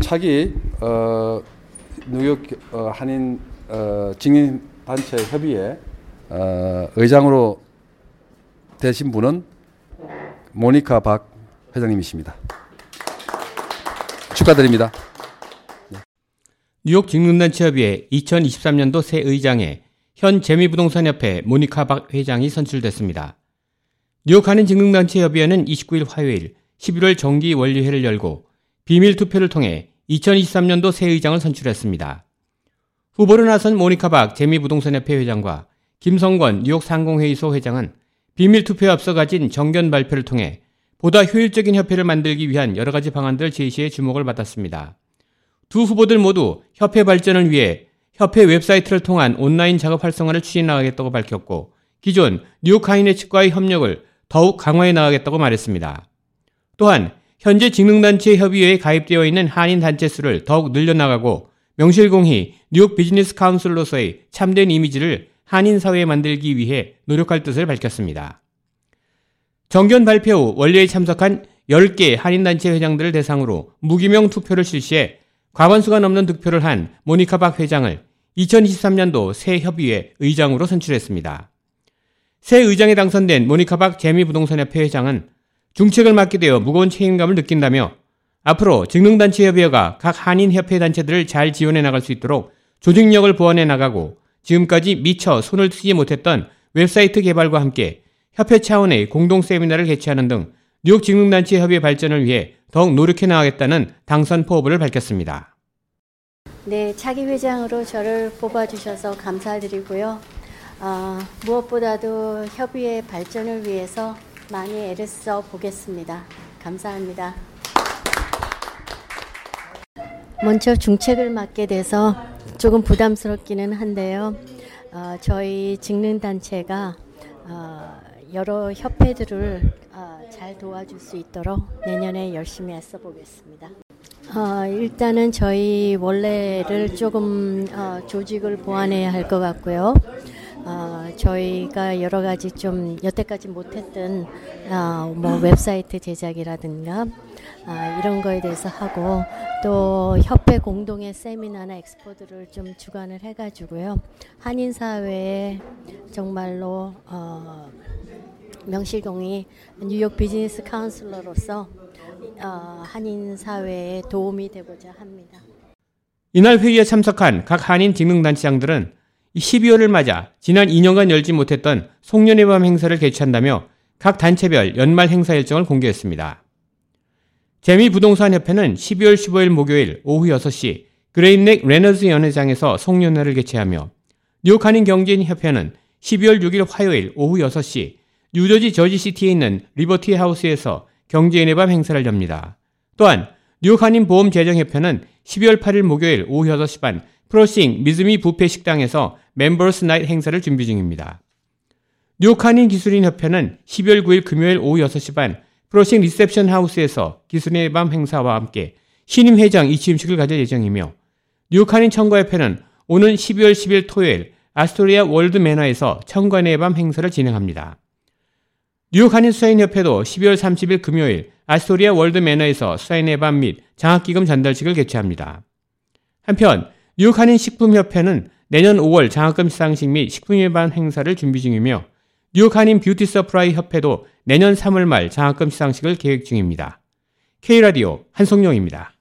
차기 어, 뉴욕 어, 한인 어, 증인 단체 협의회 어, 의장으로 되신 분은 모니카 박 회장님이십니다. 축하드립니다. 뉴욕 직능단체협의회 2023년도 새 의장에 현 재미부동산협회 모니카 박 회장이 선출됐습니다. 뉴욕 한인 직능단체협의회는 29일 화요일 11월 정기 원리회를 열고 비밀 투표를 통해 2023년도 새 의장을 선출했습니다. 후보로 나선 모니카 박 재미부동산협회 회장과 김성권 뉴욕 상공회의소 회장은 비밀 투표에 앞서 가진 정견 발표를 통해 보다 효율적인 협회를 만들기 위한 여러 가지 방안들 제시에 주목을 받았습니다. 두 후보들 모두 협회 발전을 위해 협회 웹사이트를 통한 온라인 작업 활성화를 추진 나가겠다고 밝혔고 기존 뉴욕 하인의 측과의 협력을 더욱 강화해 나가겠다고 말했습니다. 또한 현재 직능단체 협의회에 가입되어 있는 한인 단체 수를 더욱 늘려나가고 명실공히 뉴욕 비즈니스 카운슬로서의 참된 이미지를 한인 사회에 만들기 위해 노력할 뜻을 밝혔습니다. 정견 발표 후 원래에 참석한 10개 한인단체 회장들을 대상으로 무기명 투표를 실시해 과반수가 넘는 득표를 한 모니카 박 회장을 2023년도 새 협의회 의장으로 선출했습니다. 새 의장에 당선된 모니카 박 재미부동산협회 회장은 중책을 맡게 되어 무거운 책임감을 느낀다며 앞으로 직능단체 협의회가 각 한인협회 단체들을 잘 지원해 나갈 수 있도록 조직력을 보완해 나가고 지금까지 미처 손을 쓰지 못했던 웹사이트 개발과 함께 협회 차원의 공동 세미나를 개최하는 등 뉴욕 직능단체 협의 발전을 위해 더욱 노력해 나가겠다는 당선 포부를 밝혔습니다. 네, 차기 회장으로 저를 뽑아주셔서 감사드리고요. 어, 무엇보다도 협의회 발전을 위해서 많이 애를 써 보겠습니다. 감사합니다. 먼저 중책을 맡게 돼서 조금 부담스럽기는 한데요. 어, 저희 직능단체가 어, 여러 협회들을 어, 잘 도와줄 수 있도록 내년에 열심히 애써 보겠습니다. 어, 일단은 저희 원래를 조금 어, 조직을 보완해야 할 것 같고요. 어, 저희가 여러 가지 좀 여태까지 못했던 어, 뭐 웹사이트 제작이라든가 아, 이런 거에 대해서 하고 또 협회 공동의 세미나나 엑스포들을 좀 주관을 해가지고요 한인 사회에 정말로 어, 명실공히 뉴욕 비즈니스 카운슬러로서 어, 한인 사회에 도움이 되고자 합니다. 이날 회의에 참석한 각 한인 직능단체장들은 12월을 맞아 지난 2년간 열지 못했던 송년의 밤 행사를 개최한다며 각 단체별 연말 행사 일정을 공개했습니다. 재미부동산협회는 12월 15일 목요일 오후 6시 그레잇넥 레너즈 연회장에서 송년회를 개최하며 뉴욕 한인 경제인협회는 12월 6일 화요일 오후 6시 뉴저지 저지시티에 있는 리버티 하우스에서 경제인의 밤 행사를 엽니다. 또한 뉴욕 한인 보험 재정협회는 12월 8일 목요일 오후 6시 반 플러싱 미즈미 부페 식당에서 Members Night 행사를 준비 중입니다. 뉴욕 한인 기술인 협회는 12월 9일 금요일 오후 6시 반 플러싱 리셉션 하우스에서 기술인의 밤 행사와 함께 신임 회장 이취임식을 가질 예정이며 뉴욕 한인 청과협회는 오는 12월 10일 토요일 아스토리아 월드 매너에서 청과인의 밤 행사를 진행합니다. 뉴욕 한인 수산인협회도 12월 30일 금요일 아스토리아 월드 매너에서 수산인의 밤 및 장학기금 전달식을 개최합니다. 한편 뉴욕 한인 식품협회는 내년 5월 장학금 시상식 및 식품의 밤 행사를 준비 중이며 뉴욕 한인 뷰티 서플라이 협회도 내년 3월 말 장학금 시상식을 계획 중입니다. K라디오 한송영입니다.